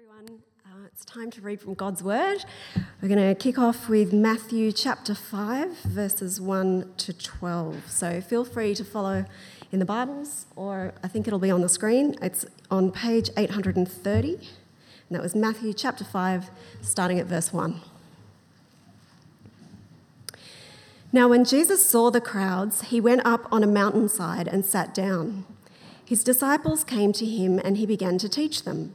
everyone. Uh, it's time to read from God's Word. We're going to kick off with Matthew chapter 5, verses 1 to 12. So feel free to follow in the Bibles, or I think it'll be on the screen. It's on page 830, and that was Matthew chapter 5, starting at verse 1. Now, when Jesus saw the crowds, he went up on a mountainside and sat down. His disciples came to him, and he began to teach them.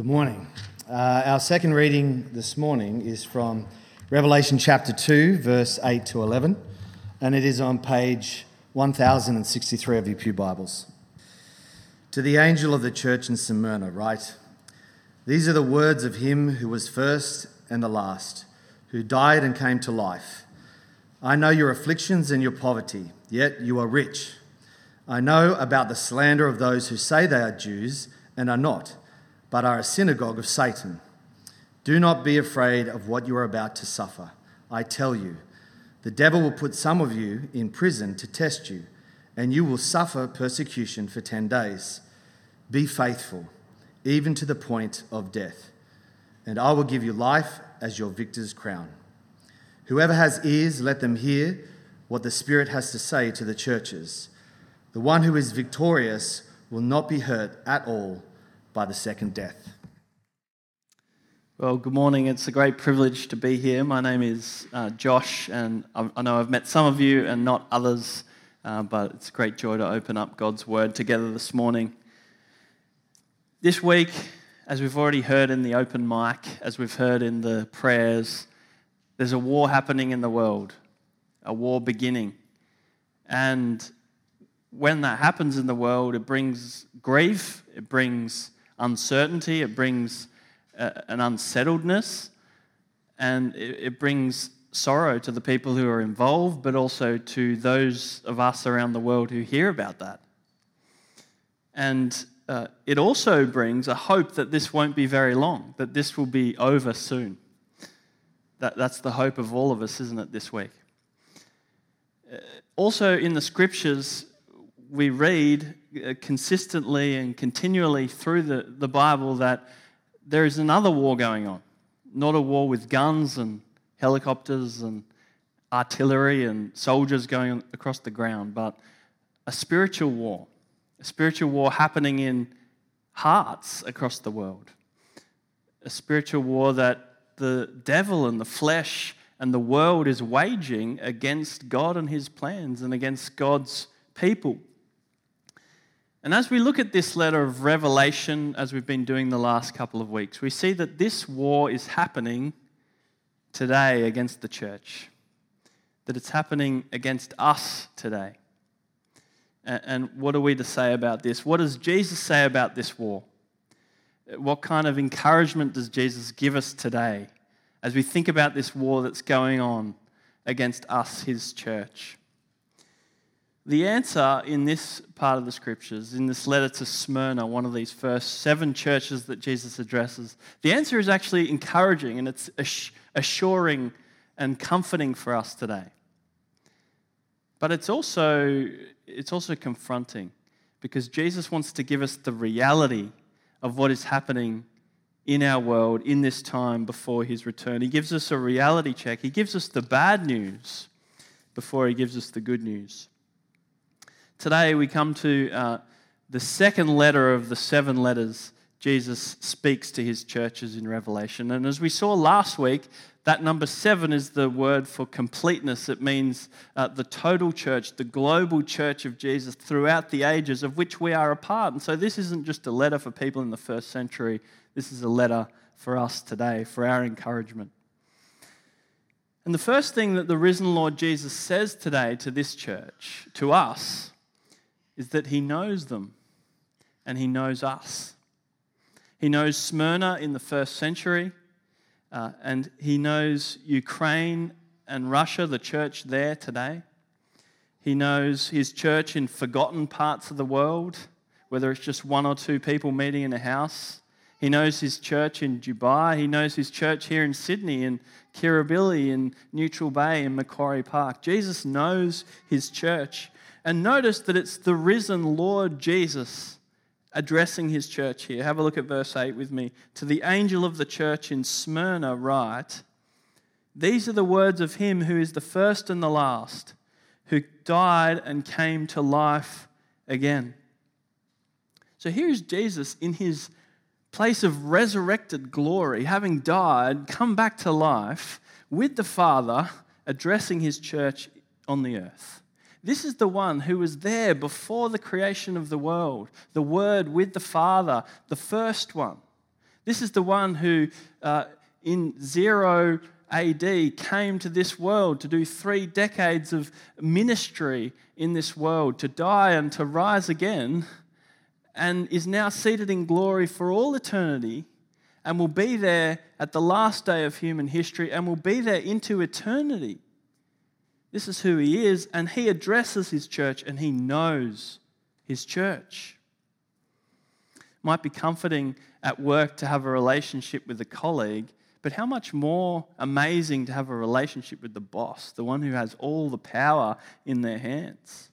Good morning. Uh, our second reading this morning is from Revelation chapter 2, verse 8 to 11, and it is on page 1063 of your Pew Bibles. To the angel of the church in Smyrna, write These are the words of him who was first and the last, who died and came to life. I know your afflictions and your poverty, yet you are rich. I know about the slander of those who say they are Jews and are not, but are a synagogue of Satan. Do not be afraid of what you are about to suffer. I tell you, the devil will put some of you in prison to test you, and you will suffer persecution for 10 days. Be faithful, even to the point of death, and I will give you life as your victor's crown. Whoever has ears, let them hear what the Spirit has to say to the churches. The one who is victorious will not be hurt at all by the second death. Well, good morning. It's a great privilege to be here. My name is uh, Josh, and I know I've met some of you and not others, uh, but it's a great joy to open up God's Word together this morning. This week, as we've already heard in the open mic, as we've heard in the prayers, there's a war happening in the world, a war beginning. And when that happens in the world, it brings grief, it brings uncertainty, it brings uh, an unsettledness, and it, it brings sorrow to the people who are involved, but also to those of us around the world who hear about that. And uh, it also brings a hope that this won't be very long, that this will be over soon. That, that's the hope of all of us, isn't it, this week? Uh, also, in the scriptures, we read uh, consistently and continually through the, the Bible that there is another war going on. Not a war with guns and helicopters and artillery and soldiers going across the ground, but a spiritual war. A spiritual war happening in hearts across the world. A spiritual war that the devil and the flesh and the world is waging against God and his plans and against God's people. And as we look at this letter of Revelation, as we've been doing the last couple of weeks, we see that this war is happening today against the church, that it's happening against us today. And what are we to say about this? What does Jesus say about this war? What kind of encouragement does Jesus give us today as we think about this war that's going on against us, his church? The answer in this part of the scriptures, in this letter to Smyrna, one of these first seven churches that Jesus addresses, the answer is actually encouraging and it's assuring and comforting for us today. But it's also, it's also confronting because Jesus wants to give us the reality of what is happening in our world in this time before his return. He gives us a reality check, he gives us the bad news before he gives us the good news. Today we come to uh, the second letter of the seven letters Jesus speaks to his churches in Revelation. And as we saw last week, that number seven is the word for completeness. It means uh, the total church, the global church of Jesus throughout the ages, of which we are a part. And so this isn't just a letter for people in the first century, this is a letter for us today, for our encouragement. And the first thing that the risen Lord Jesus says today to this church, to us, is that he knows them and he knows us. He knows Smyrna in the first century, uh, and he knows Ukraine and Russia, the church there today. He knows his church in forgotten parts of the world, whether it's just one or two people meeting in a house. He knows his church in Dubai. He knows his church here in Sydney, in Kirribilli, in Neutral Bay, in Macquarie Park. Jesus knows his church. And notice that it's the risen Lord Jesus addressing his church here. Have a look at verse 8 with me. To the angel of the church in Smyrna, write These are the words of him who is the first and the last, who died and came to life again. So here's Jesus in his place of resurrected glory, having died, come back to life with the Father, addressing his church on the earth. This is the one who was there before the creation of the world, the Word with the Father, the first one. This is the one who, uh, in zero AD, came to this world to do three decades of ministry in this world, to die and to rise again, and is now seated in glory for all eternity, and will be there at the last day of human history, and will be there into eternity. This is who he is, and he addresses his church and he knows his church. Might be comforting at work to have a relationship with a colleague, but how much more amazing to have a relationship with the boss, the one who has all the power in their hands.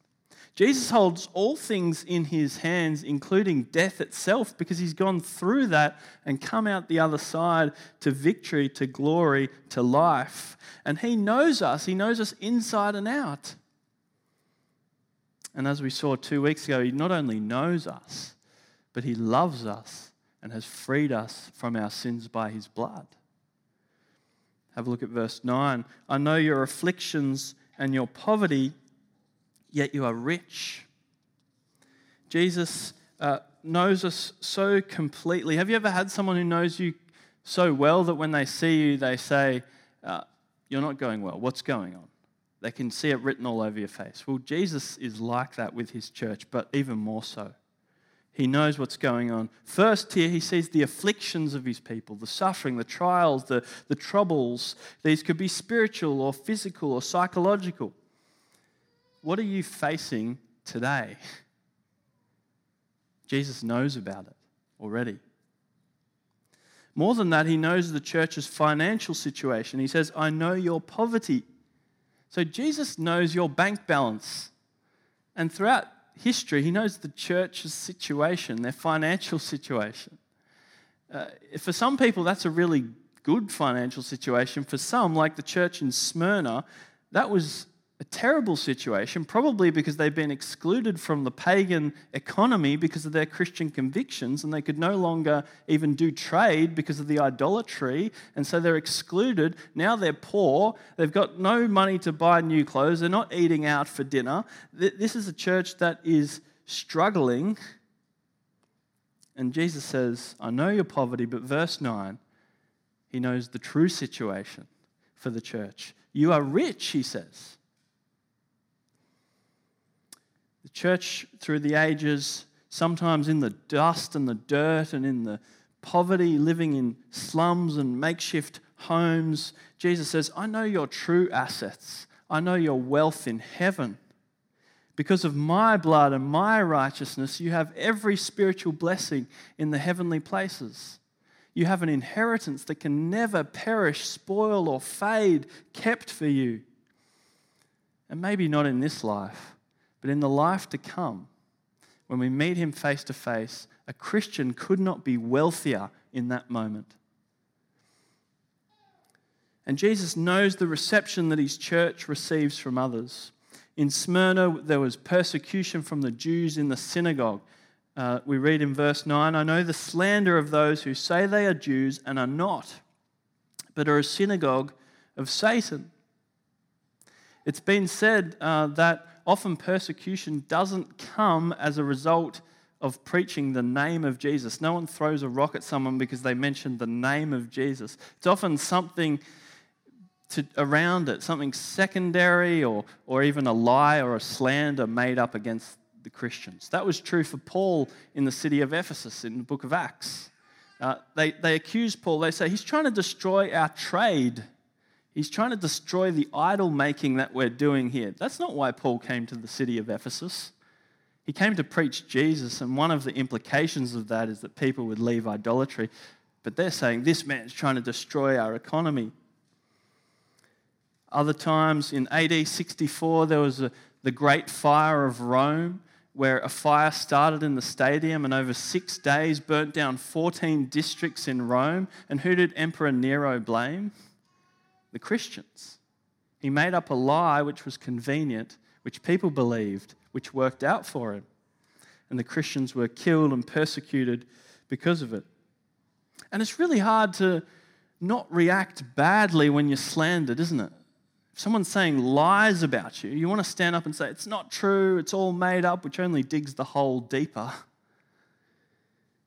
Jesus holds all things in his hands, including death itself, because he's gone through that and come out the other side to victory, to glory, to life. And he knows us, he knows us inside and out. And as we saw two weeks ago, he not only knows us, but he loves us and has freed us from our sins by his blood. Have a look at verse 9. I know your afflictions and your poverty yet you are rich. Jesus uh, knows us so completely. Have you ever had someone who knows you so well that when they see you, they say, uh, You're not going well. What's going on? They can see it written all over your face. Well, Jesus is like that with his church, but even more so. He knows what's going on. First, here, he sees the afflictions of his people, the suffering, the trials, the, the troubles. These could be spiritual or physical or psychological. What are you facing today? Jesus knows about it already. More than that, he knows the church's financial situation. He says, I know your poverty. So Jesus knows your bank balance. And throughout history, he knows the church's situation, their financial situation. Uh, for some people, that's a really good financial situation. For some, like the church in Smyrna, that was a terrible situation, probably because they've been excluded from the pagan economy because of their Christian convictions, and they could no longer even do trade because of the idolatry, and so they're excluded. Now they're poor, they've got no money to buy new clothes, they're not eating out for dinner. This is a church that is struggling. And Jesus says, I know your poverty, but verse 9, he knows the true situation for the church. You are rich, he says. The church, through the ages, sometimes in the dust and the dirt and in the poverty, living in slums and makeshift homes, Jesus says, I know your true assets. I know your wealth in heaven. Because of my blood and my righteousness, you have every spiritual blessing in the heavenly places. You have an inheritance that can never perish, spoil, or fade, kept for you. And maybe not in this life, but in the life to come, when we meet him face to face, a Christian could not be wealthier in that moment. And Jesus knows the reception that his church receives from others. In Smyrna, there was persecution from the Jews in the synagogue. uh, we read in verse 9 I know the slander of those who say they are Jews and are not, but are a synagogue of Satan. It's been said uh, that often persecution doesn't come as a result of preaching the name of Jesus. No one throws a rock at someone because they mentioned the name of Jesus. It's often something to, around it, something secondary or, or even a lie or a slander made up against the Christians. That was true for Paul in the city of Ephesus in the book of Acts. Uh, they, they accuse Paul, they say, he's trying to destroy our trade. He's trying to destroy the idol making that we're doing here. That's not why Paul came to the city of Ephesus. He came to preach Jesus, and one of the implications of that is that people would leave idolatry. But they're saying this man's trying to destroy our economy. Other times in AD 64, there was a, the Great Fire of Rome, where a fire started in the stadium and over six days burnt down 14 districts in Rome. And who did Emperor Nero blame? The Christians. He made up a lie which was convenient, which people believed, which worked out for him. And the Christians were killed and persecuted because of it. And it's really hard to not react badly when you're slandered, isn't it? If someone's saying lies about you, you want to stand up and say, it's not true, it's all made up, which only digs the hole deeper.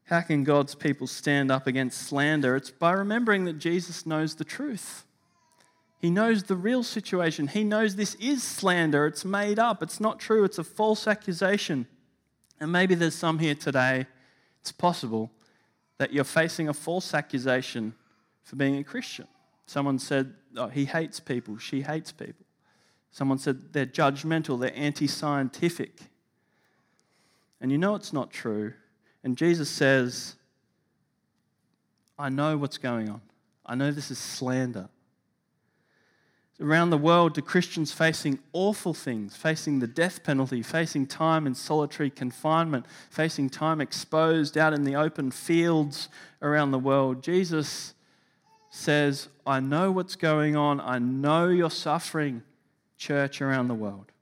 How can God's people stand up against slander? It's by remembering that Jesus knows the truth. He knows the real situation. He knows this is slander. It's made up. It's not true. It's a false accusation. And maybe there's some here today, it's possible, that you're facing a false accusation for being a Christian. Someone said, oh, he hates people, she hates people. Someone said they're judgmental, they're anti scientific. And you know it's not true. And Jesus says, I know what's going on. I know this is slander. Around the world, to Christians facing awful things, facing the death penalty, facing time in solitary confinement, facing time exposed out in the open fields around the world. Jesus says, I know what's going on. I know you're suffering, church around the world.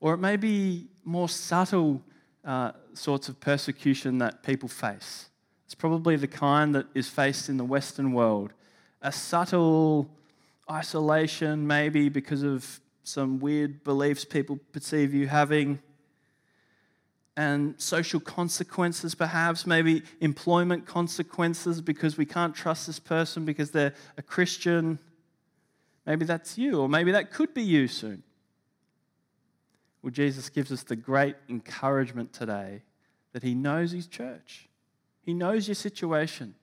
Or it may be more subtle uh, sorts of persecution that people face. It's probably the kind that is faced in the Western world. A subtle isolation, maybe because of some weird beliefs people perceive you having and social consequences, perhaps, maybe employment consequences because we can't trust this person because they're a Christian. Maybe that's you, or maybe that could be you soon. Well, Jesus gives us the great encouragement today that He knows His church, He knows your situation.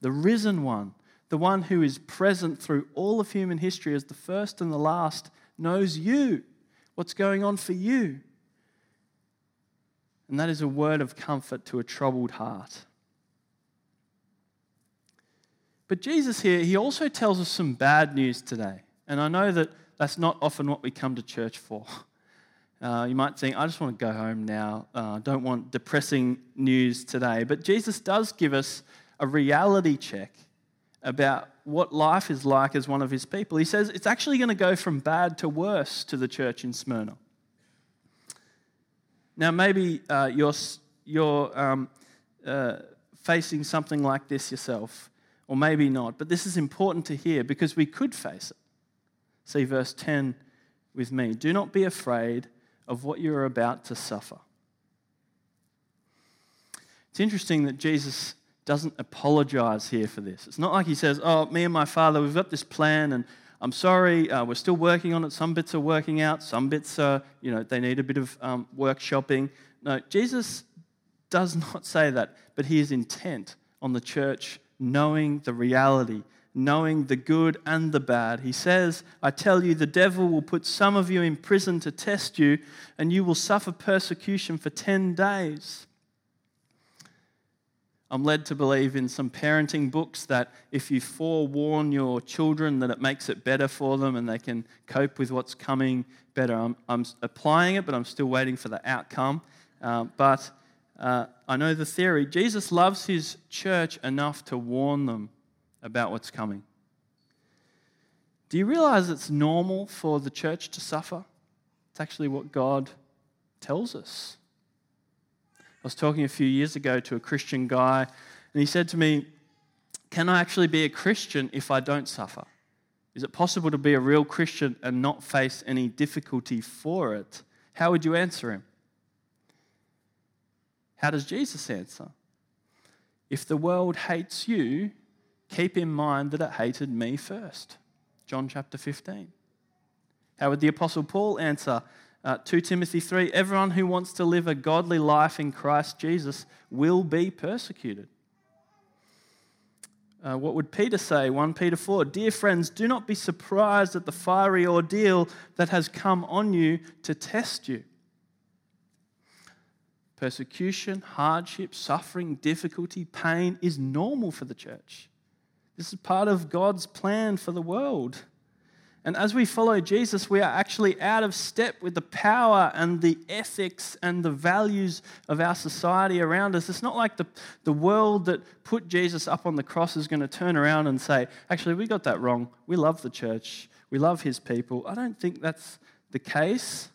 The risen one, the one who is present through all of human history as the first and the last, knows you, what's going on for you. And that is a word of comfort to a troubled heart. But Jesus here, he also tells us some bad news today. And I know that that's not often what we come to church for. Uh, you might think, I just want to go home now. I uh, don't want depressing news today. But Jesus does give us a reality check about what life is like as one of his people. He says it's actually going to go from bad to worse to the church in Smyrna. Now, maybe uh, you're, you're um, uh, facing something like this yourself, or maybe not, but this is important to hear because we could face it. See verse 10 with me. Do not be afraid of what you are about to suffer. It's interesting that Jesus doesn't apologize here for this. It's not like he says, Oh, me and my father, we've got this plan and I'm sorry, uh, we're still working on it. Some bits are working out, some bits are, you know, they need a bit of um, workshopping. No, Jesus does not say that, but he is intent on the church knowing the reality, knowing the good and the bad. He says, I tell you, the devil will put some of you in prison to test you, and you will suffer persecution for 10 days. I'm led to believe in some parenting books that if you forewarn your children, that it makes it better for them and they can cope with what's coming better. I'm, I'm applying it, but I'm still waiting for the outcome. Uh, but uh, I know the theory. Jesus loves his church enough to warn them about what's coming. Do you realize it's normal for the church to suffer? It's actually what God tells us. I was talking a few years ago to a Christian guy, and he said to me, Can I actually be a Christian if I don't suffer? Is it possible to be a real Christian and not face any difficulty for it? How would you answer him? How does Jesus answer? If the world hates you, keep in mind that it hated me first. John chapter 15. How would the Apostle Paul answer? Uh, 2 Timothy 3 Everyone who wants to live a godly life in Christ Jesus will be persecuted. Uh, what would Peter say? 1 Peter 4 Dear friends, do not be surprised at the fiery ordeal that has come on you to test you. Persecution, hardship, suffering, difficulty, pain is normal for the church. This is part of God's plan for the world. And as we follow Jesus, we are actually out of step with the power and the ethics and the values of our society around us. It's not like the, the world that put Jesus up on the cross is going to turn around and say, actually, we got that wrong. We love the church, we love his people. I don't think that's the case.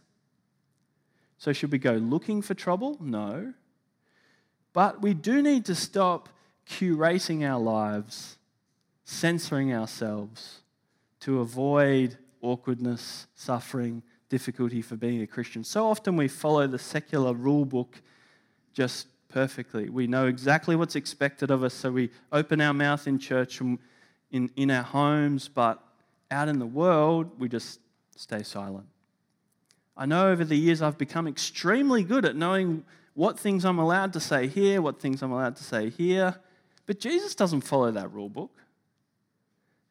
So, should we go looking for trouble? No. But we do need to stop curating our lives, censoring ourselves to avoid awkwardness, suffering, difficulty for being a Christian. So often we follow the secular rule book just perfectly. We know exactly what's expected of us, so we open our mouth in church and in, in our homes, but out in the world, we just stay silent. I know over the years I've become extremely good at knowing what things I'm allowed to say here, what things I'm allowed to say here, but Jesus doesn't follow that rule book.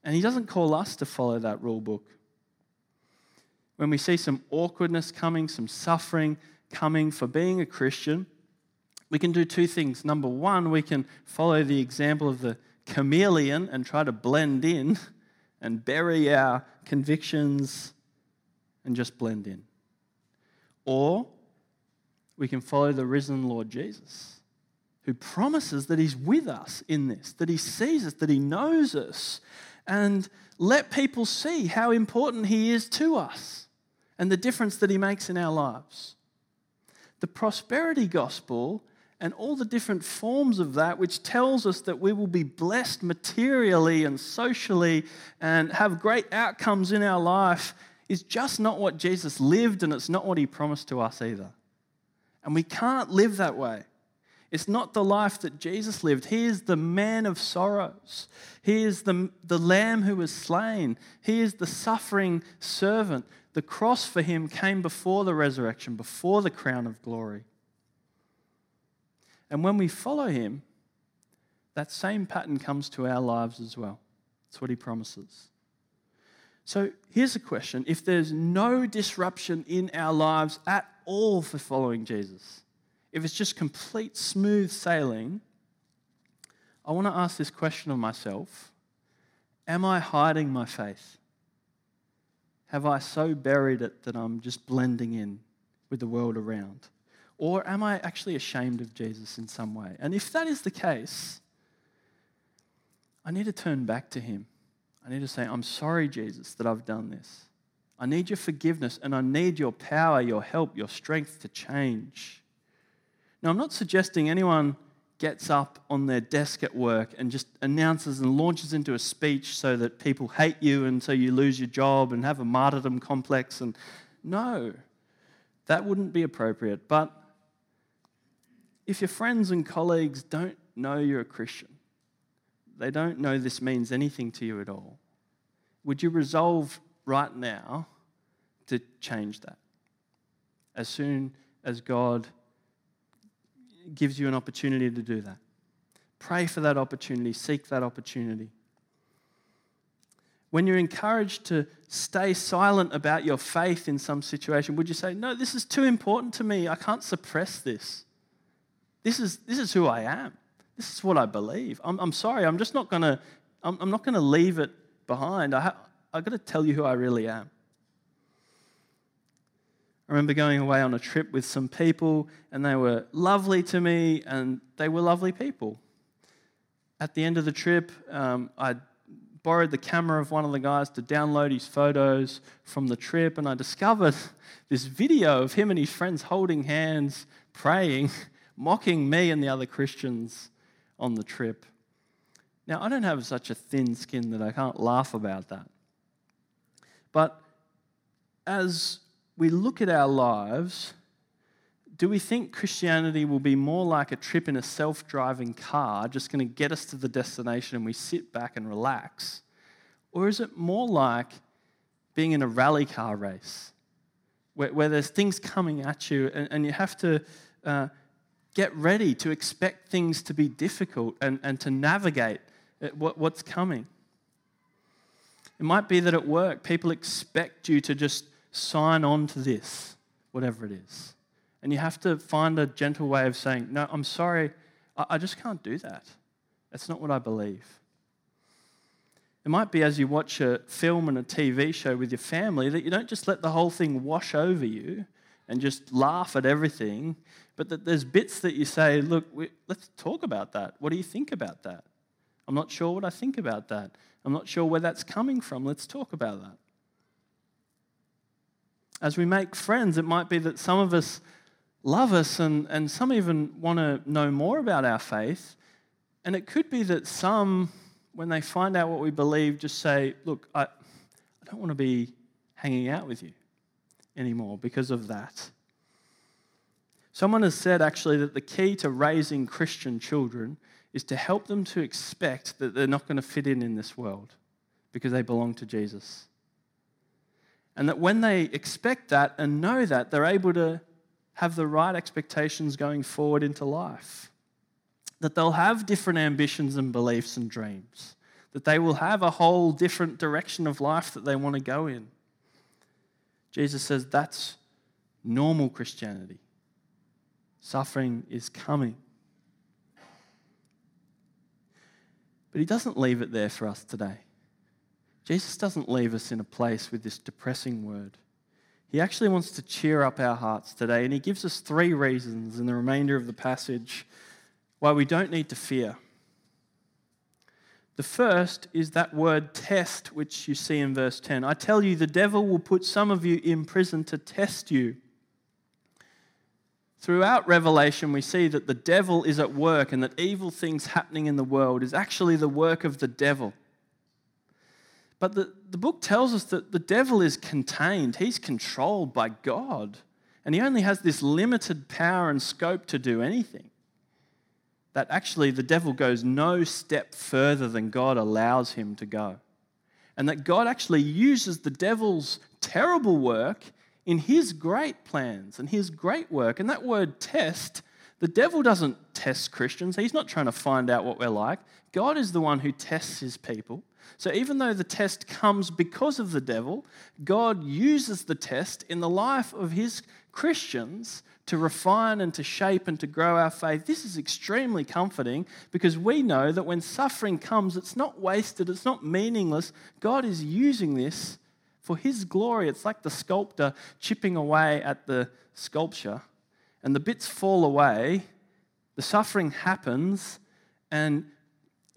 And he doesn't call us to follow that rule book. When we see some awkwardness coming, some suffering coming for being a Christian, we can do two things. Number one, we can follow the example of the chameleon and try to blend in and bury our convictions and just blend in. Or we can follow the risen Lord Jesus, who promises that He's with us in this, that He sees us, that He knows us, and let people see how important He is to us and the difference that He makes in our lives. The prosperity gospel and all the different forms of that, which tells us that we will be blessed materially and socially and have great outcomes in our life, is just not what Jesus lived and it's not what He promised to us either. And we can't live that way. It's not the life that Jesus lived. He is the man of sorrows. He is the, the lamb who was slain. He is the suffering servant. The cross for him came before the resurrection, before the crown of glory. And when we follow him, that same pattern comes to our lives as well. That's what he promises. So here's a question if there's no disruption in our lives at all for following Jesus, if it's just complete smooth sailing, I want to ask this question of myself Am I hiding my faith? Have I so buried it that I'm just blending in with the world around? Or am I actually ashamed of Jesus in some way? And if that is the case, I need to turn back to Him. I need to say, I'm sorry, Jesus, that I've done this. I need your forgiveness and I need your power, your help, your strength to change. Now, I'm not suggesting anyone gets up on their desk at work and just announces and launches into a speech so that people hate you and so you lose your job and have a martyrdom complex. And no, that wouldn't be appropriate. But if your friends and colleagues don't know you're a Christian, they don't know this means anything to you at all, would you resolve right now to change that? As soon as God gives you an opportunity to do that. Pray for that opportunity, seek that opportunity. When you're encouraged to stay silent about your faith in some situation, would you say, No, this is too important to me. I can't suppress this. This is, this is who I am. This is what I believe. I'm, I'm sorry, I'm just not going to I'm, I'm not going to leave it behind. I I've got to tell you who I really am. I remember going away on a trip with some people, and they were lovely to me, and they were lovely people. At the end of the trip, um, I borrowed the camera of one of the guys to download his photos from the trip, and I discovered this video of him and his friends holding hands, praying, mocking me and the other Christians on the trip. Now, I don't have such a thin skin that I can't laugh about that. But as we look at our lives, do we think Christianity will be more like a trip in a self driving car, just going to get us to the destination and we sit back and relax? Or is it more like being in a rally car race where, where there's things coming at you and, and you have to uh, get ready to expect things to be difficult and, and to navigate what, what's coming? It might be that at work, people expect you to just sign on to this, whatever it is. And you have to find a gentle way of saying, No, I'm sorry, I, just can't do that. That's not what I believe. It might be as you watch a film and a TV show with your family that you don't just let the whole thing wash over you and just laugh at everything, but that there's bits that you say, Look, we, let's talk about that. What do you think about that? I'm not sure what I think about that. I'm not sure where that's coming from. Let's talk about that. As we make friends, it might be that some of us love us and, and some even want to know more about our faith. And it could be that some, when they find out what we believe, just say, Look, I, I don't want to be hanging out with you anymore because of that. Someone has said actually that the key to raising Christian children is to help them to expect that they're not going to fit in in this world because they belong to Jesus. And that when they expect that and know that, they're able to have the right expectations going forward into life. That they'll have different ambitions and beliefs and dreams. That they will have a whole different direction of life that they want to go in. Jesus says that's normal Christianity. Suffering is coming. But he doesn't leave it there for us today. Jesus doesn't leave us in a place with this depressing word. He actually wants to cheer up our hearts today, and he gives us three reasons in the remainder of the passage why we don't need to fear. The first is that word test, which you see in verse 10. I tell you, the devil will put some of you in prison to test you Throughout Revelation, we see that the devil is at work and that evil things happening in the world is actually the work of the devil. But the, the book tells us that the devil is contained, he's controlled by God, and he only has this limited power and scope to do anything. That actually the devil goes no step further than God allows him to go. And that God actually uses the devil's terrible work in his great plans and his great work. And that word test, the devil doesn't test Christians. He's not trying to find out what we're like. God is the one who tests his people. So even though the test comes because of the devil, God uses the test in the life of his Christians to refine and to shape and to grow our faith. This is extremely comforting because we know that when suffering comes, it's not wasted, it's not meaningless. God is using this for His glory. It's like the sculptor chipping away at the sculpture, and the bits fall away, the suffering happens, and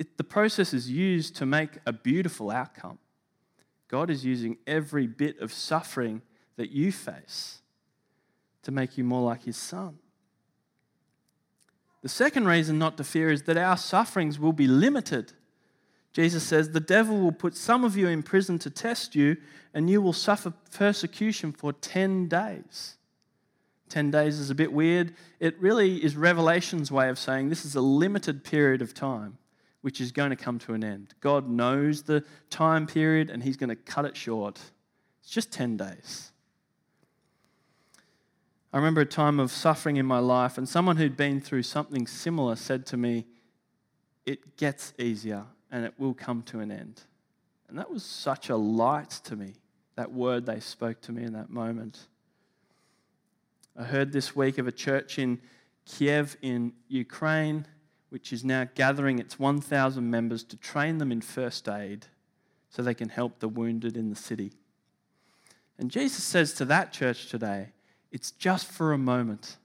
it, the process is used to make a beautiful outcome. God is using every bit of suffering that you face to make you more like His Son. The second reason not to fear is that our sufferings will be limited. Jesus says, The devil will put some of you in prison to test you, and you will suffer persecution for 10 days. 10 days is a bit weird. It really is Revelation's way of saying this is a limited period of time which is going to come to an end. God knows the time period and He's going to cut it short. It's just 10 days. I remember a time of suffering in my life, and someone who'd been through something similar said to me, It gets easier and it will come to an end. And that was such a light to me, that word they spoke to me in that moment. I heard this week of a church in Kiev in Ukraine, which is now gathering its 1,000 members to train them in first aid so they can help the wounded in the city. And Jesus says to that church today, it's just for a moment.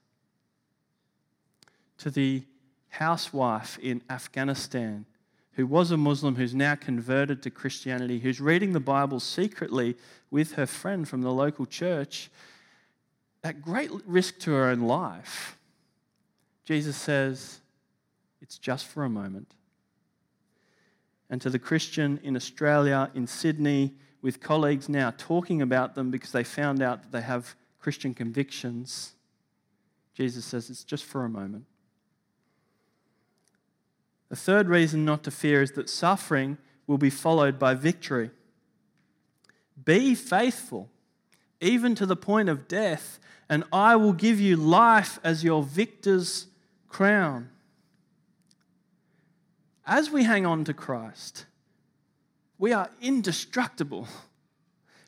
To the housewife in Afghanistan who was a Muslim, who's now converted to Christianity, who's reading the Bible secretly with her friend from the local church, at great risk to her own life, Jesus says, It's just for a moment. And to the Christian in Australia, in Sydney, with colleagues now talking about them because they found out that they have Christian convictions, Jesus says it's just for a moment. The third reason not to fear is that suffering will be followed by victory. Be faithful, even to the point of death, and I will give you life as your victor's crown. As we hang on to Christ, we are indestructible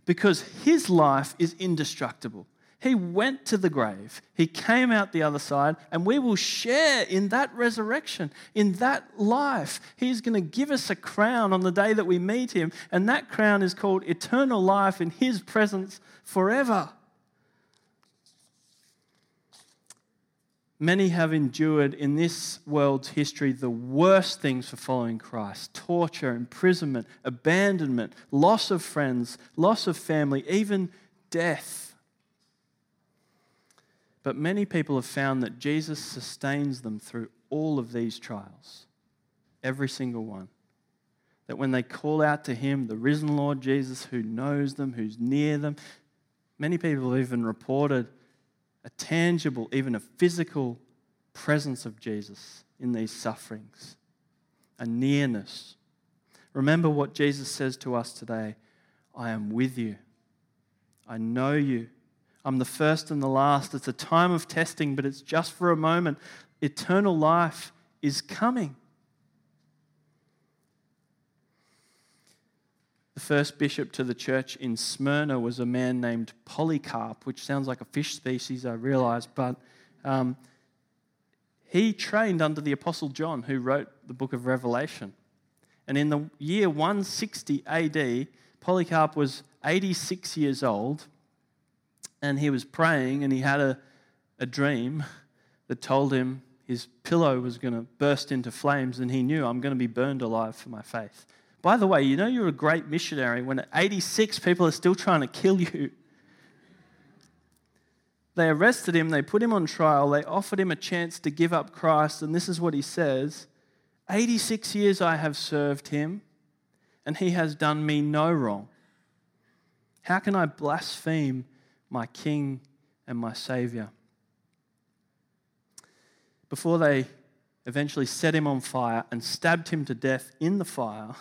because his life is indestructible. He went to the grave, he came out the other side, and we will share in that resurrection, in that life. He's going to give us a crown on the day that we meet him, and that crown is called eternal life in his presence forever. Many have endured in this world's history the worst things for following Christ torture, imprisonment, abandonment, loss of friends, loss of family, even death. But many people have found that Jesus sustains them through all of these trials, every single one. That when they call out to Him, the risen Lord Jesus, who knows them, who's near them, many people have even reported a tangible, even a physical presence of Jesus in these sufferings, a nearness. Remember what Jesus says to us today I am with you. I know you. I'm the first and the last. It's a time of testing, but it's just for a moment. Eternal life is coming. The first bishop to the church in Smyrna was a man named Polycarp, which sounds like a fish species, I realize, but um, he trained under the Apostle John, who wrote the book of Revelation. And in the year 160 AD, Polycarp was 86 years old, and he was praying, and he had a, a dream that told him his pillow was going to burst into flames, and he knew, I'm going to be burned alive for my faith. By the way, you know you're a great missionary when at 86 people are still trying to kill you. They arrested him, they put him on trial, they offered him a chance to give up Christ, and this is what he says 86 years I have served him, and he has done me no wrong. How can I blaspheme my King and my Savior? Before they eventually set him on fire and stabbed him to death in the fire,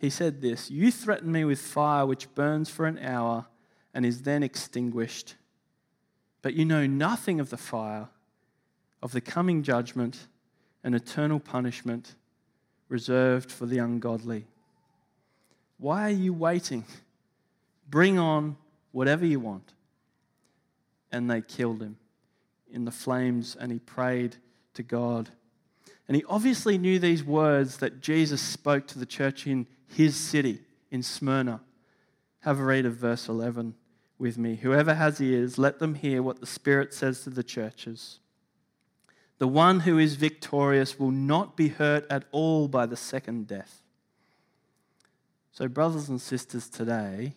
he said this You threaten me with fire which burns for an hour and is then extinguished. But you know nothing of the fire, of the coming judgment and eternal punishment reserved for the ungodly. Why are you waiting? Bring on whatever you want. And they killed him in the flames, and he prayed to God. And he obviously knew these words that Jesus spoke to the church in his city, in Smyrna. Have a read of verse 11 with me. Whoever has ears, let them hear what the Spirit says to the churches. The one who is victorious will not be hurt at all by the second death. So, brothers and sisters, today,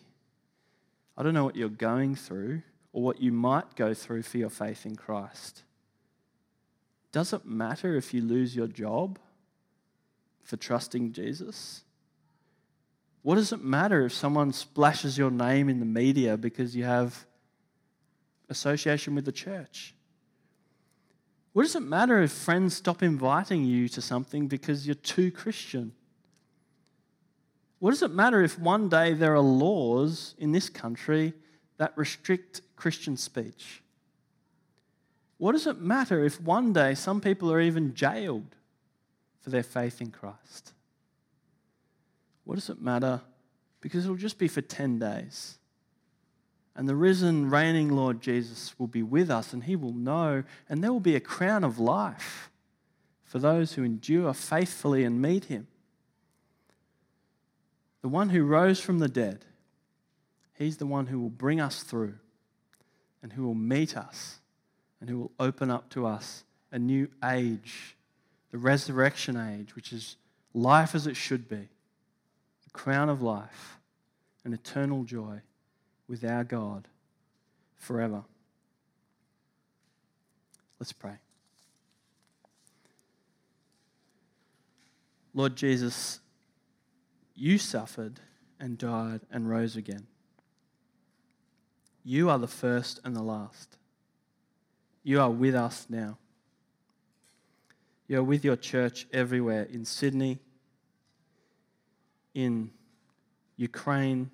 I don't know what you're going through or what you might go through for your faith in Christ. Does it matter if you lose your job for trusting Jesus? What does it matter if someone splashes your name in the media because you have association with the church? What does it matter if friends stop inviting you to something because you're too Christian? What does it matter if one day there are laws in this country that restrict Christian speech? What does it matter if one day some people are even jailed for their faith in Christ? What does it matter? Because it'll just be for 10 days. And the risen, reigning Lord Jesus will be with us, and he will know, and there will be a crown of life for those who endure faithfully and meet him. The one who rose from the dead, he's the one who will bring us through and who will meet us and who will open up to us a new age, the resurrection age, which is life as it should be, the crown of life, and eternal joy with our God forever. Let's pray. Lord Jesus, you suffered and died and rose again. You are the first and the last. You are with us now. You are with your church everywhere in Sydney, in Ukraine,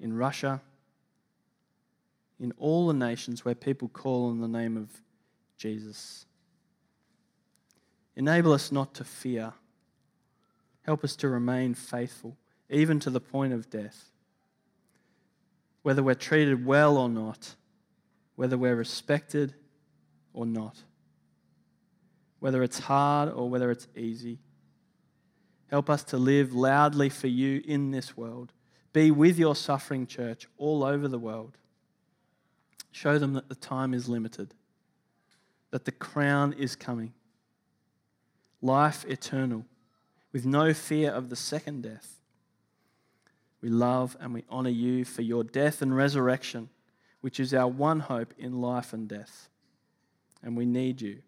in Russia, in all the nations where people call on the name of Jesus. Enable us not to fear. Help us to remain faithful, even to the point of death. Whether we're treated well or not, whether we're respected or not, whether it's hard or whether it's easy. Help us to live loudly for you in this world. Be with your suffering church all over the world. Show them that the time is limited, that the crown is coming, life eternal, with no fear of the second death. We love and we honor you for your death and resurrection, which is our one hope in life and death. And we need you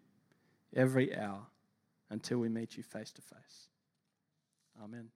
every hour until we meet you face to face. Amen.